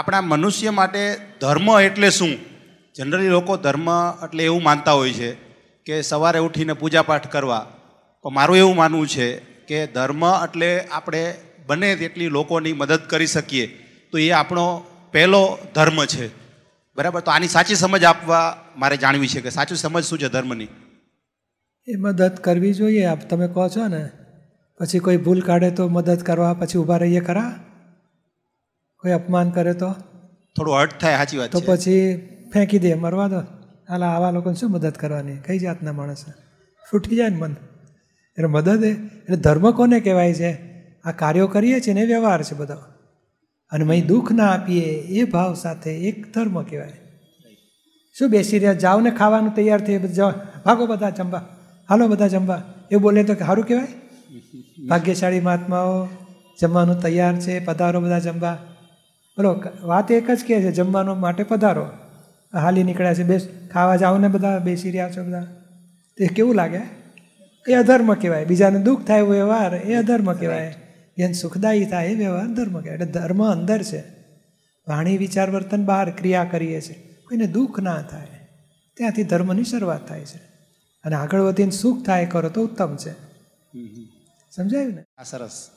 આપણા મનુષ્ય માટે ધર્મ એટલે શું? જનરલી લોકો ધર્મ એટલે એવું માનતા હોય છે કે સવારે ઉઠીને પૂજાપાઠ કરવા. પણ મારું એવું માનવું છે કે ધર્મ એટલે આપણે બને તેટલી લોકોની મદદ કરી શકીએ. તો એ આપણો પહેલો ધર્મ છે. બરાબર? તો આની સાચી સમજ આપવા મારે જાણવી છે કે સાચી સમજ શું છે ધર્મની? એ મદદ કરવી જોઈએ, આપ તમે કહો છો ને. પછી કોઈ ભૂલ કાઢે તો મદદ કરવા પછી ઊભા રહીએ ખરા? કોઈ અપમાન કરે તો? થોડું હર્ટ થાય સાચી વાત તો પછી ફેંકી દે મરવા દો. હાલ આવા લોકોને શું મદદ કરવાની? કઈ જાતના માણસ? છૂટી જાય ને મન. એટલે મદદ એટલે ધર્મ કોને કહેવાય છે? આ કાર્યો કરીએ છીએ ને વ્યવહાર છે બધો. અને મય દુઃખ ના આપીએ એ ભાવ સાથે એક ધર્મ કહેવાય. શું બેસી રહ્યા? જાઓ ને ખાવાનું તૈયાર થઈ જવા જાઓ. ભાગો બધા જમવા. હાલો બધા જમવા. એ બોલે તો સારું કહેવાય? ભાગ્યશાળી મહાત્માઓ જમવાનું તૈયાર છે પધારો બધા જમવા. બોલો વાત એક જ કહે છે જમવાનો માટે પધારો. હાલી નીકળ્યા છે બેસ ખાવા જાઓ ને બધા બેસી રહ્યા છો બધા. તે કેવું લાગે? એ અધર્મ કહેવાય બીજાને દુઃખ થાય એવો વ્યવહાર એ અધર્મ કહેવાય. જેને સુખદાયી થાય એ વ્યવહાર ધર્મ કહેવાય એટલે ધર્મ અંદર છે. વાણી વિચાર વર્તન બહાર ક્રિયા કરીએ છીએ કોઈને દુઃખ ના થાય ત્યાંથી ધર્મની શરૂઆત થાય છે. અને આગળ વધીને સુખ થાય કરો તો ઉત્તમ છે. સમજાયું ને? આ સરસ.